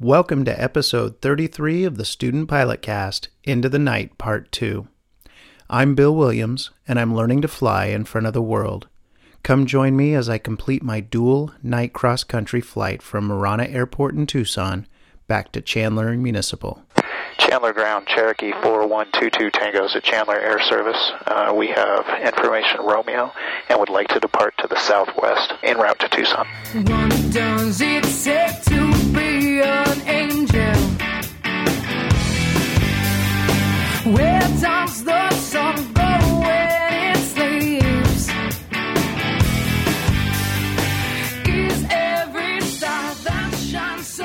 Welcome to episode 33 of the Student Pilot Cast Into the Night Part 2. I'm Bill Williams, and I'm learning to fly in front of the world. Come join me as I complete my dual night cross country flight from Marana Airport in Tucson back to Chandler Municipal. Chandler Ground, Cherokee 4122 Tangos at Chandler Air Service. Uh, we have information Romeo and would like to depart to the southwest en route to Tucson. What does it take to an angel? Where does the sun go when it sleeps? Is every star that shines so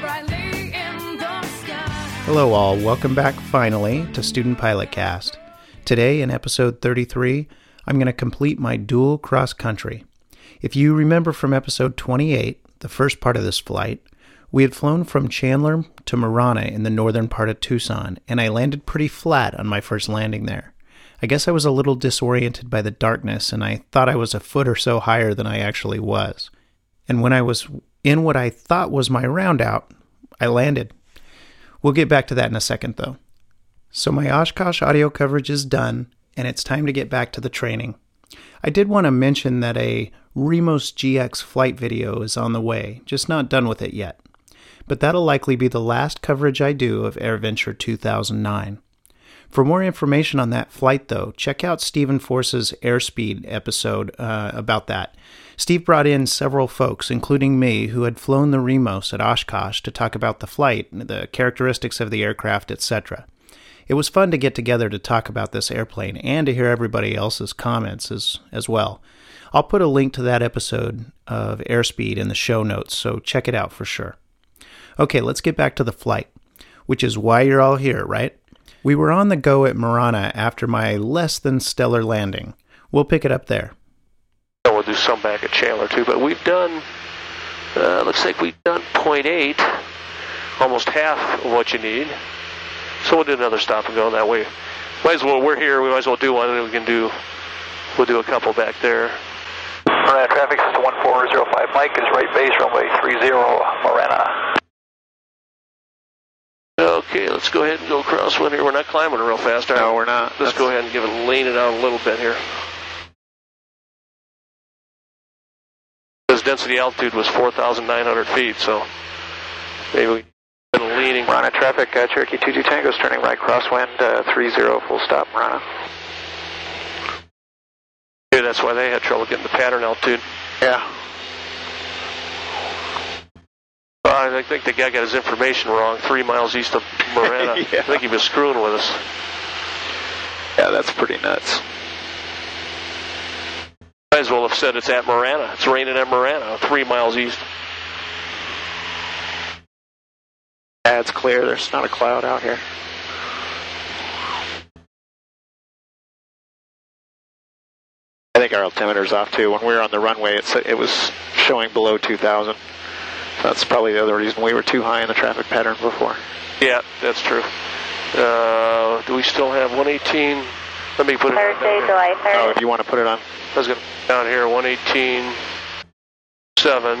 brightly in the sky? Hello, all. Welcome back finally to Student Pilot Cast. Today, in episode 33, I'm going to complete my dual cross country. If you remember from episode 28, the first part of this flight, we had flown from Chandler to Marana in the northern part of Tucson, and I landed pretty flat on my first landing there. I guess I was a little disoriented by the darkness, and I thought I was a foot or so higher than I actually was. And when I was in what I thought was my roundout, I landed. We'll get back to that in a second, though. So, my Oshkosh audio coverage is done, and it's time to get back to the training. I did want to mention that a Remos GX flight video is on the way, just not done with it yet. But that'll likely be the last coverage I do of AirVenture 2009. For more information on that flight, though, check out Stephen Force's Airspeed episode uh, about that. Steve brought in several folks, including me, who had flown the Remos at Oshkosh to talk about the flight, the characteristics of the aircraft, etc. It was fun to get together to talk about this airplane and to hear everybody else's comments as, as well. I'll put a link to that episode of Airspeed in the show notes, so check it out for sure. Okay, let's get back to the flight, which is why you're all here, right? We were on the go at Marana after my less than stellar landing. We'll pick it up there. We'll do some back at Chandler too, but we've done, uh, looks like we've done 0.8, almost half of what you need. So we'll do another stop and go that way. Might as well, we're here, we might as well do one and we can do, we'll do a couple back there. Marana traffic system 1405 Mike is right base runway 30 Marana. Okay, let's go ahead and go crosswind here. We're not climbing real fast, are No, we? we're not. Let's go ahead and give it, lean it out a little bit here. Because density altitude was 4,900 feet, so maybe we been leaning. Marana traffic, uh, Cherokee 22 Tangos turning right crosswind uh, 30 full stop Marana. Maybe that's why they had trouble getting the pattern altitude. Yeah. I think the guy got his information wrong. Three miles east of Marana. Yeah. I think he was screwing with us. Yeah, that's pretty nuts. Might as well have said it's at Marana. It's raining at Marana, three miles east. Yeah, it's clear. There's not a cloud out here. I think our altimeter's off too. When we were on the runway, it it was showing below 2,000. That's probably the other reason we were too high in the traffic pattern before. Yeah, that's true. Uh, do we still have 118? Let me put it down Thursday, here. July Oh, 3rd. do you want to put it on? I was going to down here 118 7.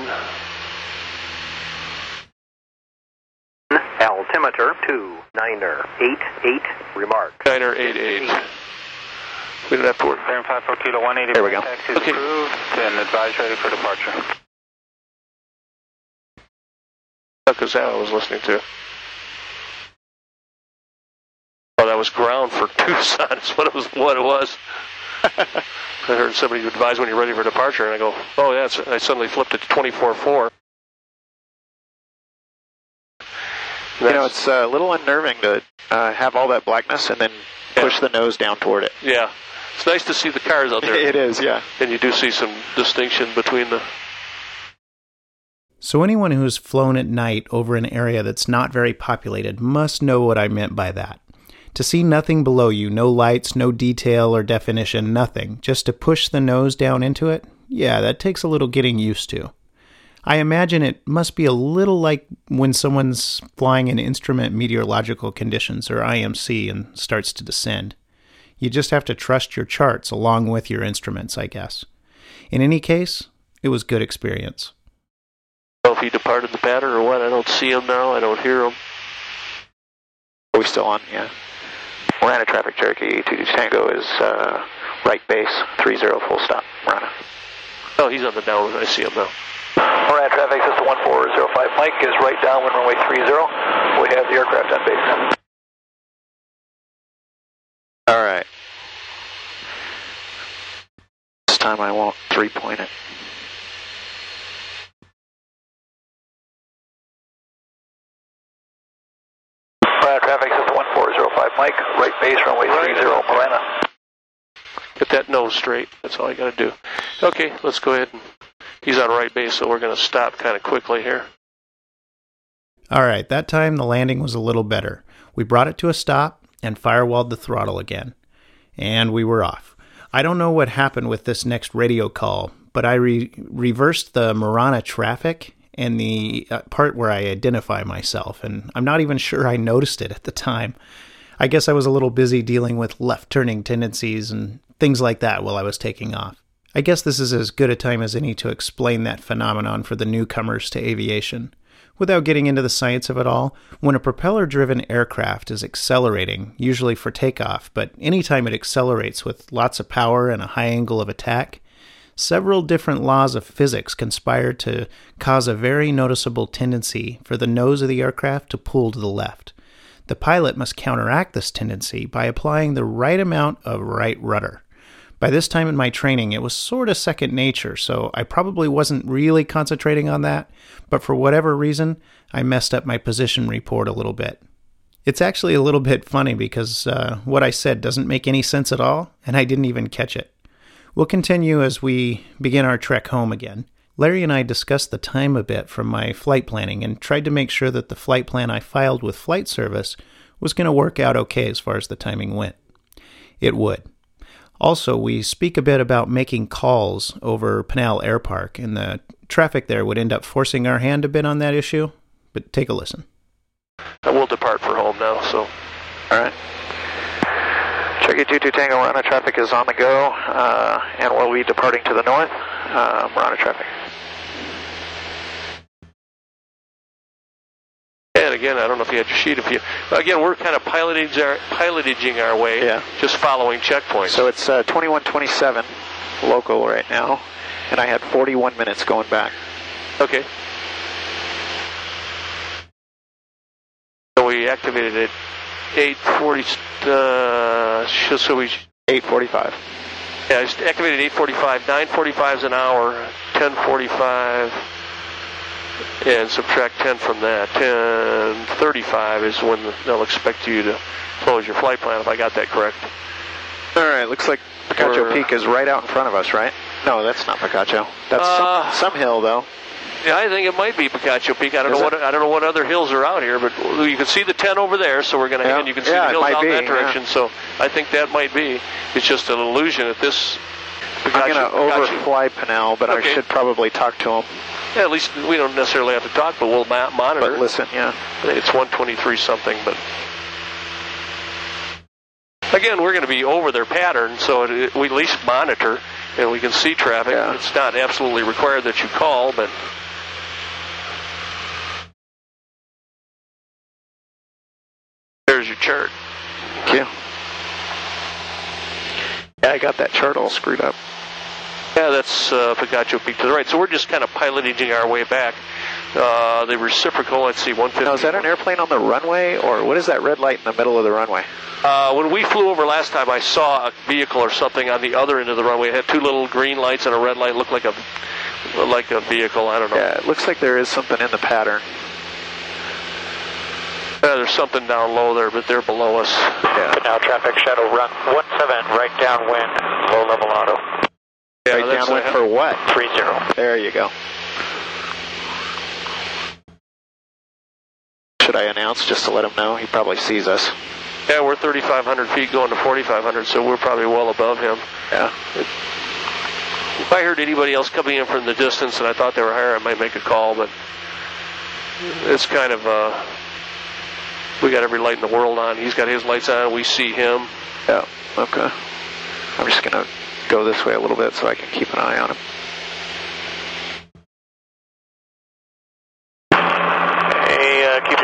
Altimeter two niner eight eight remark. Niner 88. We don't have to worry. Bearing five four kilo one eighty. There we go. Taxi Okay. approved and advise ready for departure. Because that I was listening to. Oh, that was ground for Tucson. Is what it was. What it was. I heard somebody advise when you're ready for departure, and I go, "Oh, yeah." It's, I suddenly flipped it to 24-4. You know, it's uh, a little unnerving to uh, have all that blackness and then push the nose down toward it. yeah, it's nice to see the cars out there, It is, yeah. and you do see some distinction between the. So, anyone who's flown at night over an area that's not very populated must know what I meant by that. To see nothing below you, no lights, no detail or definition, nothing, just to push the nose down into it, yeah, that takes a little getting used to. I imagine it must be a little like when someone's flying in instrument meteorological conditions or IMC and starts to descend. You just have to trust your charts along with your instruments, I guess. In any case, it was good experience. Know if he departed the pattern or what. I don't see him now. I don't hear him. Are we still on? Yeah. Marana traffic, Cherokee 22 Tango is uh, right base, 30 full stop, Marana. Oh, he's on the downwind. I see him now. Marana traffic, system 1405, Mike is right down downwind runway 30. We have the aircraft on base. All right. This time I won't three point it. Marana traffic, system 1405, Mike, right base, runway 30, Marana. Get that nose straight. That's all I got to do. Okay, let's go ahead. and He's on right base, so we're going to stop kind of quickly here. All right, that time the landing was a little better. We brought it to a stop and firewalled the throttle again. And we were off. I don't know what happened with this next radio call, but I re- reversed the Marana traffic and the uh, part where I identify myself, and I'm not even sure I noticed it at the time. I guess I was a little busy dealing with left turning tendencies and things like that while I was taking off. I guess this is as good a time as any to explain that phenomenon for the newcomers to aviation. Without getting into the science of it all, when a propeller driven aircraft is accelerating, usually for takeoff, but anytime it accelerates with lots of power and a high angle of attack, several different laws of physics conspire to cause a very noticeable tendency for the nose of the aircraft to pull to the left. The pilot must counteract this tendency by applying the right amount of right rudder. By this time in my training, it was sort of second nature, so I probably wasn't really concentrating on that, but for whatever reason, I messed up my position report a little bit. It's actually a little bit funny because uh, what I said doesn't make any sense at all, and I didn't even catch it. We'll continue as we begin our trek home again. Larry and I discussed the time a bit from my flight planning and tried to make sure that the flight plan I filed with Flight Service was going to work out okay as far as the timing went. It would. Also, we speak a bit about making calls over Pinal Air Park, and the traffic there would end up forcing our hand a bit on that issue. But take a listen. And we'll depart for home now, so. Cherokee 22 Tango Marana traffic is on the go, uh, and we'll be departing to the north. Uh, Marana traffic. And again, I don't know if you had your sheet. If you again, we're kind of piloting our piloting our way, Yeah. just following checkpoints. So it's uh, 2127 local right now, and I had 41 minutes going back. okay. So we activated at 8:40. Uh, so we 845. yeah, it's activated 8:45. 9:45 is an hour. 10:45. And subtract 10 from that. 10:35 is when they'll expect you to close your flight plan. If I got that correct. All right, looks like Picacho Peak is right out in front of us, right? No, that's not Picacho. That's Uh, some, some hill, though. Yeah, I think it might be Picacho Peak. I don't Is know it? what I don't know what other hills are out here, but you can see the ten over there. So we're going to Yeah. and you can see Yeah, the hills out be, that yeah. direction. So I think that might be. It's just an illusion at this. I'm going to overfly Pinal, but Okay. I should probably talk to him. Yeah, at least we don't necessarily have to talk, but we'll ma- monitor. But listen, yeah. It's 123 something, but again, we're going to be over their pattern, so it, we at least monitor and we can see traffic. Yeah. It's not absolutely required that you call, but there's your chart. Thank you. Yeah, I got that chart all screwed up. Yeah, that's uh, Picacho Peak to the right. So we're just kind of piloting our way back. Uh, the reciprocal, let's see, 150. Now, is that an airplane on the runway, or what is that red light in the middle of the runway? Uh, when we flew over last time, I saw a vehicle or something on the other end of the runway. It had two little green lights and a red light. Looked like a like a vehicle. I don't know. Yeah, it looks like there is something in the pattern. Yeah, there's something down low there, but they're below us. Yeah. Now traffic shadow run 17 right downwind, low level auto, Yeah, right downwind for what? 30. There you go. Should I announce just to let him know? He probably sees us. Yeah, we're 3,500 feet going to 4,500, so we're probably well above him. Yeah. If I heard anybody else coming in from the distance and I thought they were higher, I might make a call, but it's kind of, uh, we got every light in the world on. He's got his lights on, we see him. Yeah. Okay. I'm just gonna go this way a little bit so I can keep an eye on him.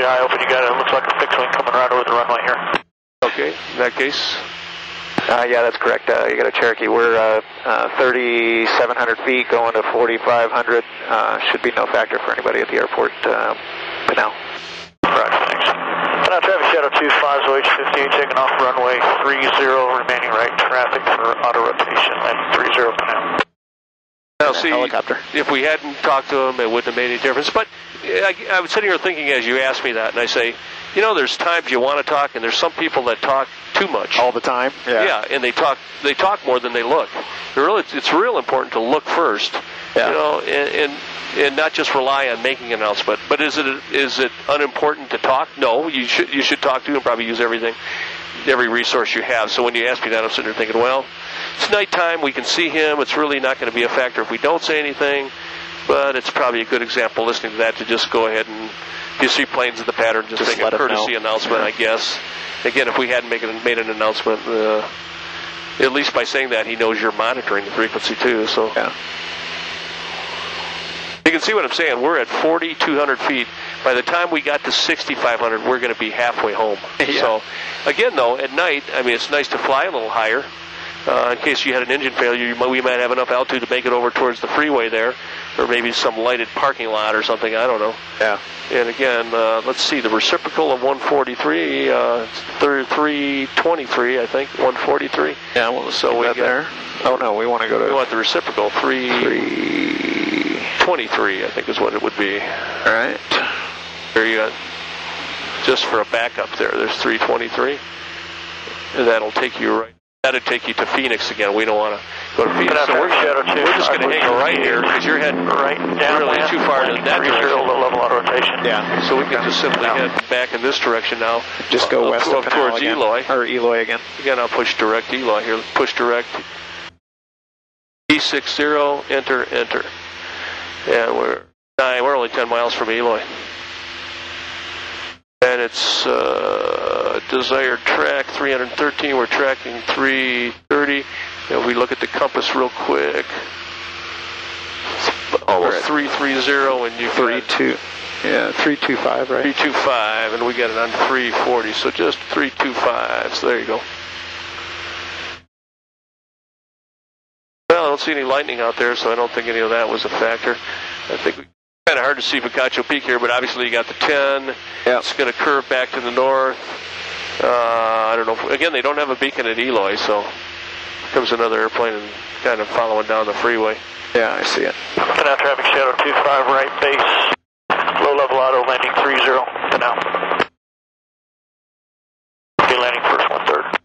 pretty high open. You got it. Looks like a fixed wing coming right over the runway here. Okay, in that case, Uh, yeah, that's correct. Uh, you got a Cherokee. We're uh, uh, 3,700 feet going to 4,500. Uh, should be no factor for anybody at the airport. Uh, but now. Right, thanks. Now 25 OH15 taking off runway 30 remaining right traffic for auto rotation landing 30 for now. now see, helicopter. if we hadn't talked to him, it wouldn't have made any difference. But I, I was sitting here thinking as you asked me that, and I say, you know, there's times you want to talk, and there's some people that talk too much. All the time? Yeah, and they talk they talk more than they look. They're really, it's real important to look first. Yeah. You know, and, and and not just rely on making an announcement. But is it is it unimportant to talk? No, you should you should talk to and probably use everything, every resource you have. So when you ask me that, I'm sitting there thinking, well, it's nighttime. We can see him. It's really not going to be a factor if we don't say anything. But it's probably a good example listening to that to just go ahead and if you see planes in the pattern, just, Just make a courtesy know. announcement, I guess. Again, if we hadn't make an, made an announcement, uh, at least by saying that, he knows you're monitoring the frequency too. So Yeah. You can see what I'm saying. We're at 4,200 feet. By the time we got to 6,500, we're going to be halfway home. Yeah. So, again, though, at night, I mean, it's nice to fly a little higher. Uh, in case you had an engine failure, you might, we might have enough altitude to make it over towards the freeway there, or maybe some lighted parking lot or something. I don't know. Yeah. And again, uh, let's see, the reciprocal of 143, uh, 323, I think, 143. Yeah, well, So we got- there. Oh, no, we want to go to. We want the reciprocal, 323, 3. I think is what it would be. All right. There you go. Just for a backup there, there's 323. And that'll take you right. That'll take you to Phoenix again. We don't want to go to Phoenix. So we're, afternoon, Shadow two. we're just going to hang right here because you're heading Right down really too far in that direction. level auto rotation. Yeah. So we can just simply head back in this direction now. Just go Up- west up of towards again. Eloy. Or Eloy again. Again, I'll push direct Eloy here. Push direct. E60, enter, enter. And we're nine. We're only 10 miles from Eloy. And it's uh, desired track 313. We're tracking 330. And we look at the compass real quick. Almost 330, and you Three got. Yeah, 325, right? 325, and we got it on 340. So just 325. So there you go. Well, I don't see any lightning out there, so I don't think any of that was a factor. I think we kind of hard to see Picacho Peak here, but obviously you got the 10. Yeah. It's going to curve back to the north. Uh, I don't know. If, again, they don't have a beacon at Eloy, so here comes another airplane and kind of following down the freeway. Yeah, I see it. Pinal traffic shadow 25 right base. Low level auto landing 30 Pinal. Be landing first one third.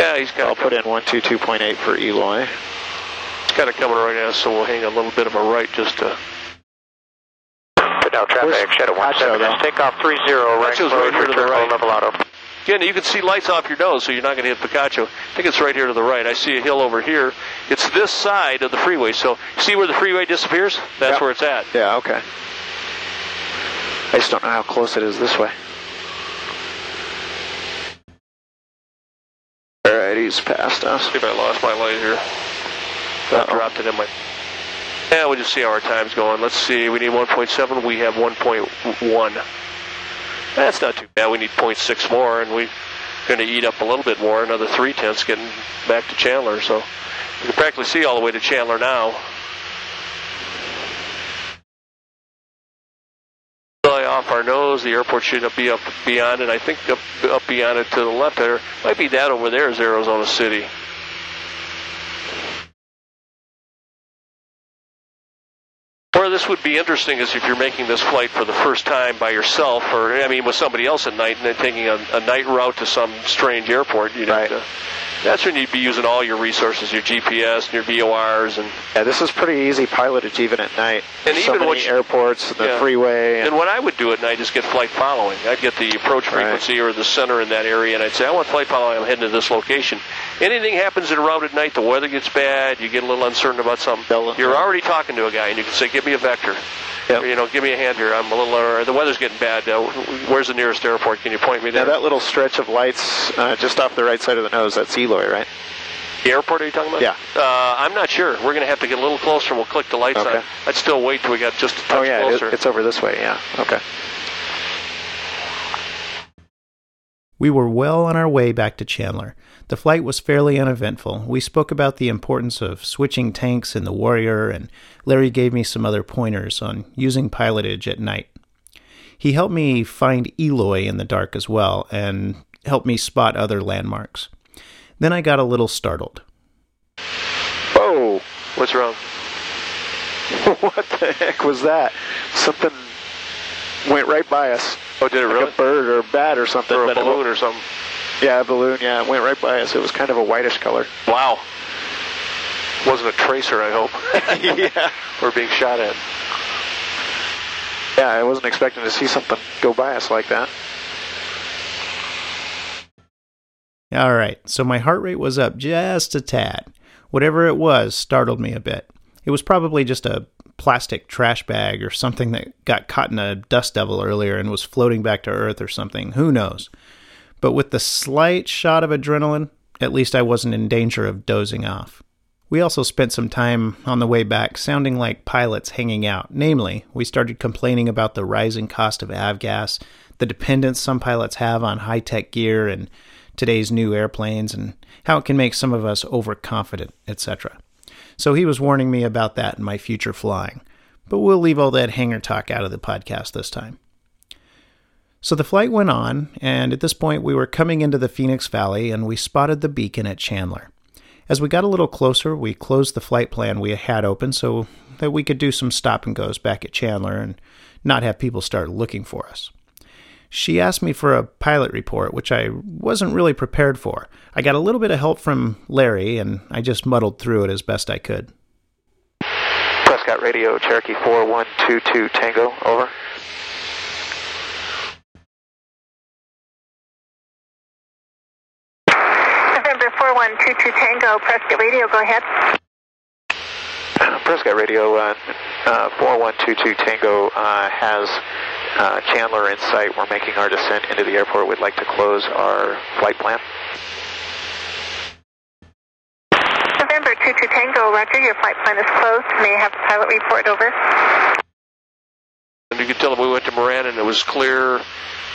Yeah, he's kind I'll put in 122.8 for Eloy. It's kind of coming right at us, so we'll hang a little bit of a right just to. Pinal traffic Where's shadow Picacho, 17. though? Take off 30 right Picacho's right here to the right. low level auto. Again, you can see lights off your nose, so you're not going to hit Picacho. I think it's right here to the right. I see a hill over here. It's this side of the freeway. So, see where the freeway disappears? That's Yep. where it's at. Yeah, okay. I just don't know how close it is this way. Alright, he's past us. See if I lost my light here. I dropped it in my. Yeah, we'll just see how our time's going. Let's see. We need 1.7. We have 1.1. That's not too bad. We need 0.6 more, and we're going to eat up a little bit more. Another three tenths getting back to Chandler. So you can practically see all the way to Chandler now. Fly off our nose. The airport should be up beyond it. I think up, up beyond it to the left there. Might be that over there is Arizona City. Where this would be interesting is if you're making this flight for the first time by yourself, or I mean with somebody else at night, and then taking a, a night route to some strange airport. You'd Right. have to, that's when you'd be using all your resources, your GPS and your VORs, and Yeah, this is pretty easy pilotage even at night. And so even many you- airports, the Yeah. freeway. And what I would do at night is get flight following. I'd get the approach Right. frequency or the center in that area, and I'd say, I want flight following. I'm heading to this location. Anything happens in a route at night, the weather gets bad, you get a little uncertain about something. You're already talking to a guy, and you can say, give me a vector. Yep. Or, you know, give me a hand here. I'm a little, or the weather's getting bad. Uh, where's the nearest airport? Can you point me Now there? that little stretch of lights uh, just off the right side of the nose, that's Eloy, right? the airport are you talking about? Yeah. Uh, I'm not sure. We're going to have to get a little closer, we'll click the lights Okay. on. I'd still wait till we got just a touch oh yeah, it, closer. it's over this way. Yeah. Okay. We were well on our way back to Chandler. The flight was fairly uneventful. We spoke about the importance of switching tanks in the Warrior, and Larry gave me some other pointers on using pilotage at night. He helped me find Eloy in the dark as well, and helped me spot other landmarks. Then I got a little startled. Whoa! What's wrong? what the heck was that? Something went right by us. Oh, did it Like really? a bird or a bat or something. Or a but it balloon or something? Yeah, a balloon. Yeah, it went right by us. It was kind of a whitish color. Wow. Wasn't a tracer, I hope. yeah. We're being shot at. Yeah, I wasn't expecting to see something go by us like that. All right, so my heart rate was up just a tad. Whatever it was startled me a bit. It was probably just a plastic trash bag or something that got caught in a dust devil earlier and was floating back to Earth or something. Who knows? But with the slight shot of adrenaline, at least I wasn't in danger of dozing off. We also spent some time on the way back sounding like pilots hanging out. Namely, we started complaining about the rising cost of avgas, the dependence some pilots have on high tech gear and today's new airplanes, and how it can make some of us overconfident, etc. So he was warning me about that in my future flying. But we'll leave all that hangar talk out of the podcast this time. So the flight went on, and at this point we were coming into the Phoenix Valley and we spotted the beacon at Chandler. As we got a little closer, we closed the flight plan we had open so that we could do some stop and goes back at Chandler and not have people start looking for us. She asked me for a pilot report, which I wasn't really prepared for. I got a little bit of help from Larry, and I just muddled through it as best I could. Prescott Radio, Cherokee 4122 Tango, over. November 4122 Tango, Prescott Radio, go ahead. Prescott Radio, uh, uh, 4122 Tango uh, has uh, Chandler in sight. We're making our descent into the airport. We'd like to close our flight plan. November 22 Tango, Roger, your flight plan is closed. May I have the pilot report over? And you could tell them we went to Moran and it was clear.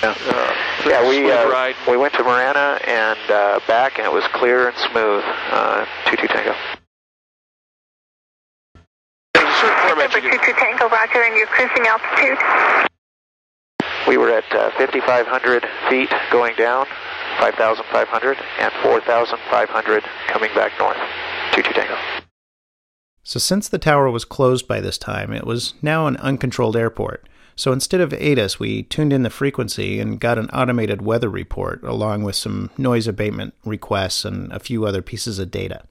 Yeah. Uh, Yeah, we uh, ride. we went to Marana and uh, back, and it was clear and smooth. Uh, 22 Tango. There's a certain November you can, 22 Tango, Roger, and your cruising altitude? We were at uh, 5,500 feet going down, 5,500, and 4,500 coming back north. 22 Tango. So, since the tower was closed by this time, it was now an uncontrolled airport. So, instead of ATIS, we tuned in the frequency and got an automated weather report, along with some noise abatement requests and a few other pieces of data.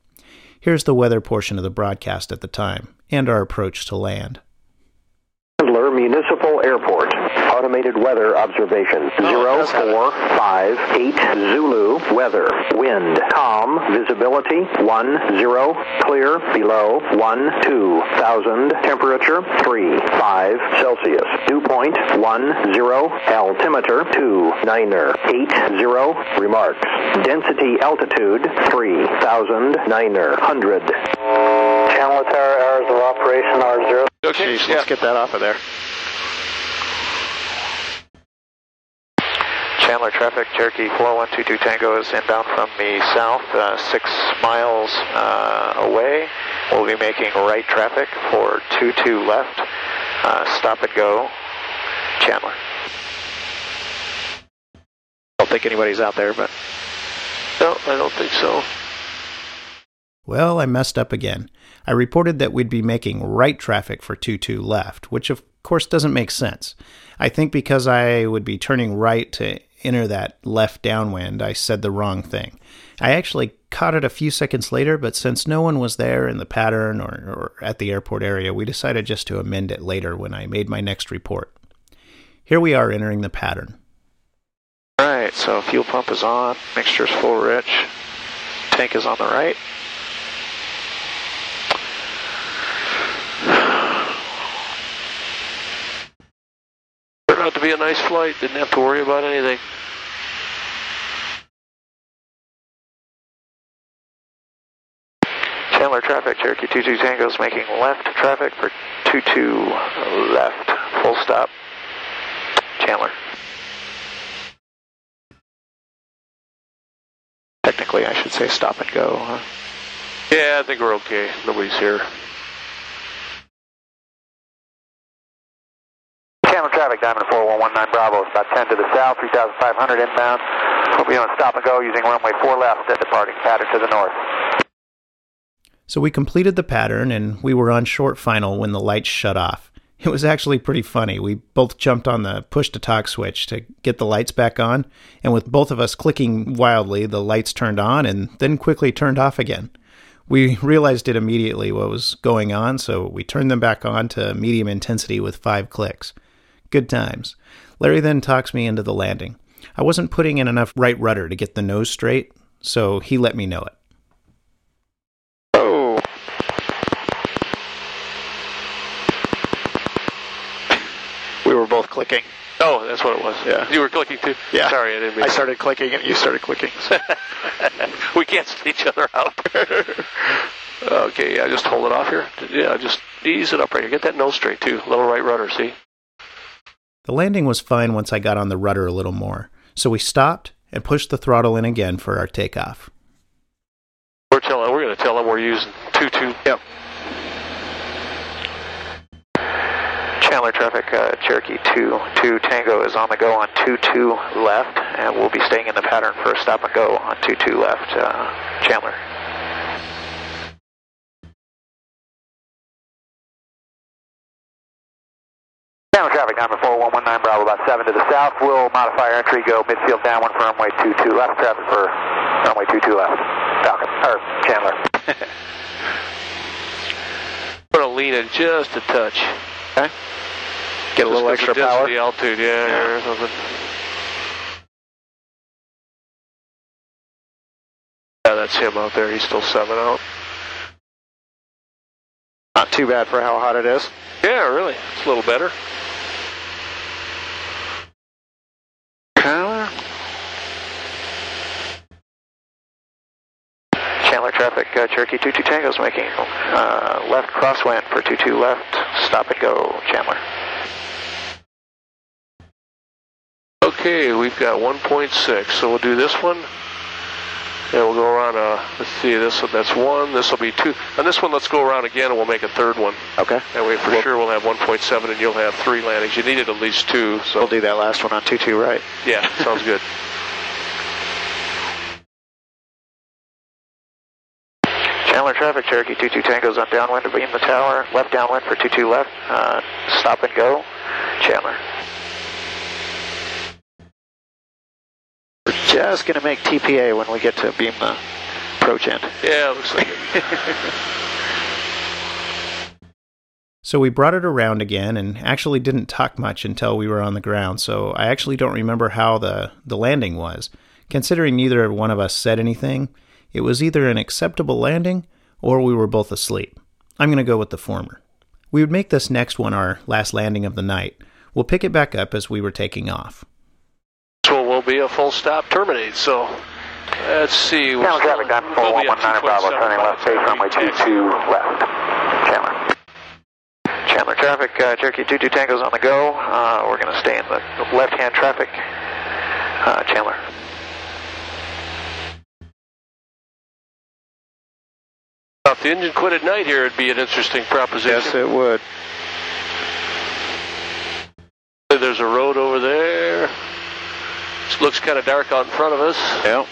Here's the weather portion of the broadcast at the time, and our approach to land. Chandler Municipal Airport. Automated weather observation. Oh, zero four five eight Zulu. Weather. Wind. Calm. Visibility. One zero. Clear. Below. One two thousand. Temperature. Three five Celsius. Dew point. One zero. Altimeter. Two niner. Eight zero. Remarks. Density altitude. Three thousand niner. Hundred. Chandler Tower hours of operation are zero. okay, Jeez, yeah. let's get that off of there. Chandler traffic, Cherokee 4122 Tango is inbound from the south, uh, six miles uh, away. We'll be making right traffic for 22 left, uh, stop and go, Chandler. I don't think anybody's out there, but No, I don't think so. Well, I messed up again. I reported that we'd be making right traffic for 22 left, which of course doesn't make sense. I think because I would be turning right to enter that left downwind, I said the wrong thing. I actually caught it a few seconds later, but since no one was there in the pattern or, or at the airport area, we decided just to amend it later when I made my next report. Here we are entering the pattern. All right, so fuel pump is on, mixture's full rich, tank is on the right. Be a nice flight. Didn't have to worry about anything. Chandler traffic, Cherokee 22 Tango is making left traffic for 22 left, full stop. Chandler. technically, I should say stop and go. Huh? Yeah, I think we're okay. Nobody's here. Chandler traffic, Diamond 4119 Bravo, about 10 to the south, 3,500 inbound. We'll be on stop and go using runway 4 left at departing pattern to the north. So we completed the pattern and we were on short final when the lights shut off. It was actually pretty funny. We both jumped on the push to talk switch to get the lights back on, and with both of us clicking wildly, the lights turned on and then quickly turned off again. We realized it immediately what was going on, so we turned them back on to medium intensity with five clicks. Good times. Larry then talks me into the landing. I wasn't putting in enough right rudder to get the nose straight, so he let me know it. Oh. We were both clicking. Oh, that's what it was. Yeah. You were clicking too? Yeah. Sorry, I didn't mean I started clicking and you started clicking. So. we cancel each other out. okay, yeah, just hold it off here. Yeah, just ease it up right here. Get that nose straight too. Little right rudder, see? The landing was fine once I got on the rudder a little more, so we stopped and pushed the throttle in again for our takeoff. We're telling we're gonna tell them we're using two two Yep. Chandler traffic, uh, Cherokee 2, 2 Tango is on the go on 2 2 left, and we'll be staying in the pattern for a stop and go on 2 2 left, uh, Chandler. Diamond 4119 Bravo, about 7 to the south. We'll modify our entry, go midfield downwind for runway 22 left, traffic for runway 22 left. Falcon, or Chandler. Put a lean it just a touch. Okay. Get a little Just extra power. The altitude, yeah, Yeah. or something. Yeah, that's him out there. He's still seven out. Not too bad for how hot it is. Yeah, really. It's a little better. Chandler. Chandler traffic, uh, Cherokee 22 Tango's making uh, left crosswind for 22 left, stop and go, Chandler. Okay, we've got 1.6, so we'll do this one. And we'll go around, uh, let's see, this that's one, this will be two. And this one, let's go around again and we'll make a third one. Okay. That way, for Well- sure, we'll have 1.7 and you'll have three landings. You needed at least two, so. We'll do that last one on 22 right. Yeah, sounds good. Chandler traffic, Cherokee 22 Tango's on downwind to beam the tower, left downwind for 22 left, uh, stop and go, Chandler. We're just going to make TPA when we get to beam the approach end. Yeah, looks like it. So we brought it around again and actually didn't talk much until we were on the ground, so I actually don't remember how the, the landing was. Considering neither one of us said anything, it was either an acceptable landing or we were both asleep. I'm going to go with the former. We would make this next one our last landing of the night. We'll pick it back up as we were taking off. This one will be a full stop terminate, so let's see. we're Chandler still- traffic, Diamond we'll 4119 Bravo, turning left, face runway 22 left. Chandler. Chandler traffic, uh, Cherokee 22 Tango's on the go. Uh, we're going to stay in the left-hand traffic, uh, Chandler. If the engine quit at night here, it'd be an interesting proposition. Yes, it would. There's a road over there. This looks kind of dark out in front of us. Yep.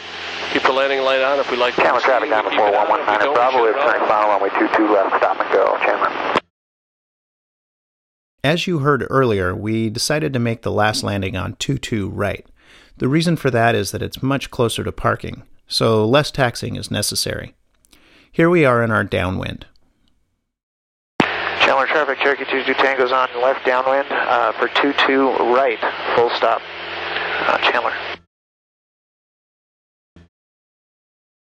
Keep the landing light on if we like. Chandler to traffic, see. Diamond on. If 4119 Bravo, we're it off. turning final runway 22 left, stop and go, Chandler. As you heard earlier, we decided to make the last landing on 2 2 right. The reason for that is that it's much closer to parking, so less taxing is necessary. Here we are in our downwind. Chandler traffic, Cherokee 22 Tango's on left downwind uh, for 22 right, full stop, uh, Chandler.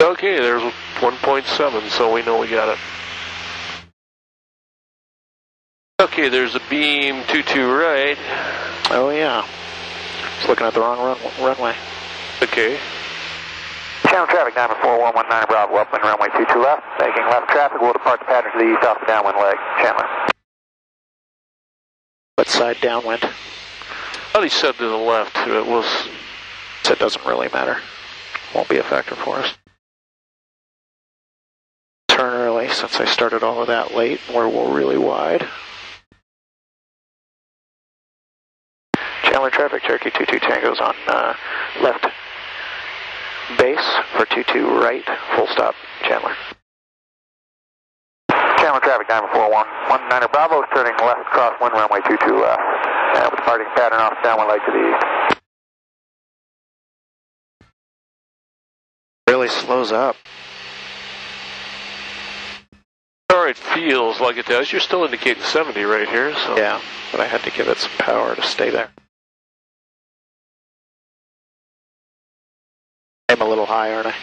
Okay, there's 1.7, so we know we got it. Okay, there's a beam 22 right. Oh yeah. Just looking at the wrong run- runway. Okay. Chandler traffic, Diamond 4119 Bravo, upwind runway 22 left. Making left traffic, we'll depart the pattern to the east off the downwind leg. Chandler. What side downwind? I thought he said to the left. It was. So it doesn't really matter. won't be a factor for us. Turn early since I started all of that late. where We're really wide. Chandler traffic, Cherokee 22 Tango's on uh, left base for 22 right, full stop, Chandler. Chandler traffic, 941. 19er Bravo, turning left across wind runway 22 left. Uh, with departing pattern off downwind light to the east. Really slows up. Or it feels like it does. You're still indicating 70 right here, so. Yeah, but I had to give it some power to stay there. I'm a little high, aren't I?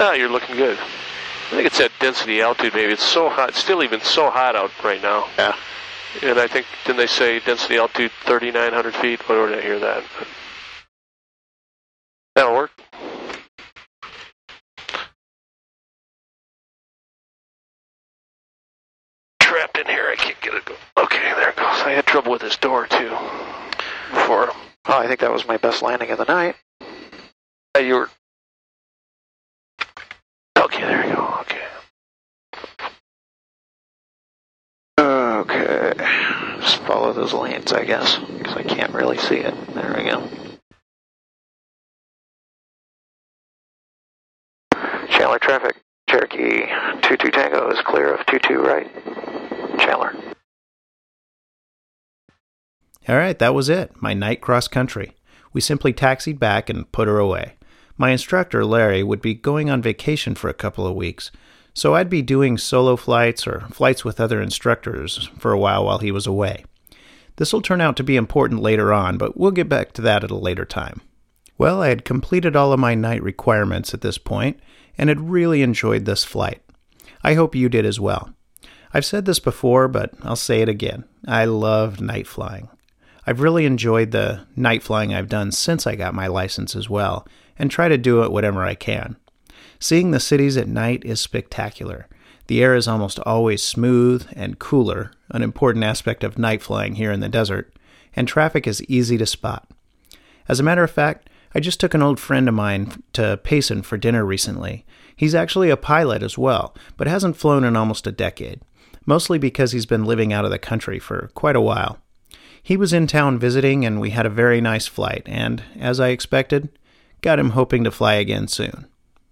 Ah, you're looking good. I think it's that density altitude maybe. It's so hot, it's still even so hot out right now. Yeah. And I think, didn't they say density altitude 3,900 feet? Where did I hear that? That'll work. Trapped in here, I can't get it. Okay, there it goes. I had trouble with this door too. Before. Oh, I think that was my best landing of the night. You were. Okay, there you go. Okay. Okay. Just follow those lanes, I guess, because I can't really see it. There we go. Chandler traffic. Cherokee 22 Tango is clear of 22 right. Chandler. All right, that was it. My night cross country. We simply taxied back and put her away. My instructor, Larry, would be going on vacation for a couple of weeks, so I'd be doing solo flights or flights with other instructors for a while while he was away. This will turn out to be important later on, but we'll get back to that at a later time. Well, I had completed all of my night requirements at this point and had really enjoyed this flight. I hope you did as well. I've said this before, but I'll say it again. I love night flying. I've really enjoyed the night flying I've done since I got my license as well, and try to do it whenever I can. Seeing the cities at night is spectacular. The air is almost always smooth and cooler, an important aspect of night flying here in the desert, and traffic is easy to spot. As a matter of fact, I just took an old friend of mine to Payson for dinner recently. He's actually a pilot as well, but hasn't flown in almost a decade, mostly because he's been living out of the country for quite a while. He was in town visiting, and we had a very nice flight, and, as I expected, got him hoping to fly again soon.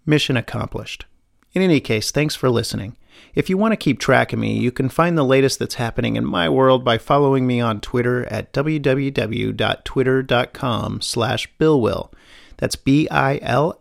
Mission accomplished. In any case, thanks for listening. If you want to keep track of me, you can find the latest that's happening in my world by following me on Twitter at www.twitter.com slash billwil. That's B-I-L-L-W-I-L.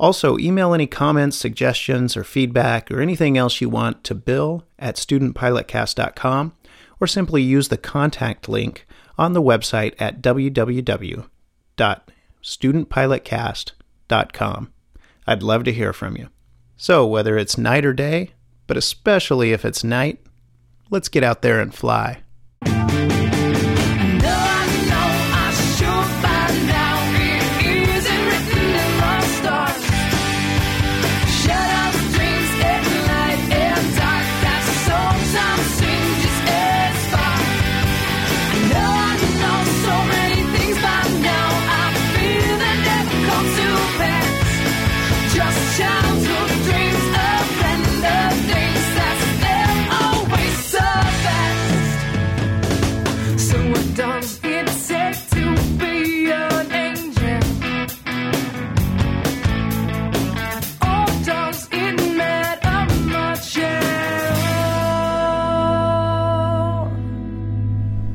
Also, email any comments, suggestions, or feedback, or anything else you want to bill at studentpilotcast.com, or simply use the contact link on the website at www.studentpilotcast.com. I'd love to hear from you. So, whether it's night or day, but especially if it's night, let's get out there and fly.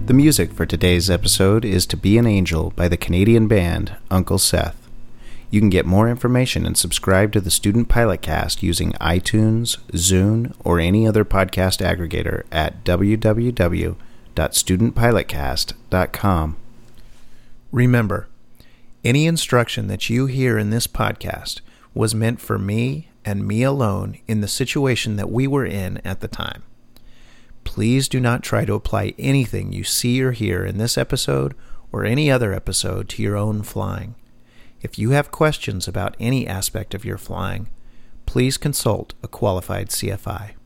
The music for today's episode is To Be an Angel by the Canadian band Uncle Seth. You can get more information and subscribe to the Student Pilot Cast using iTunes, Zune, or any other podcast aggregator at www.studentpilotcast.com. Remember, any instruction that you hear in this podcast was meant for me and me alone in the situation that we were in at the time. Please do not try to apply anything you see or hear in this episode or any other episode to your own flying. If you have questions about any aspect of your flying, please consult a qualified CFI.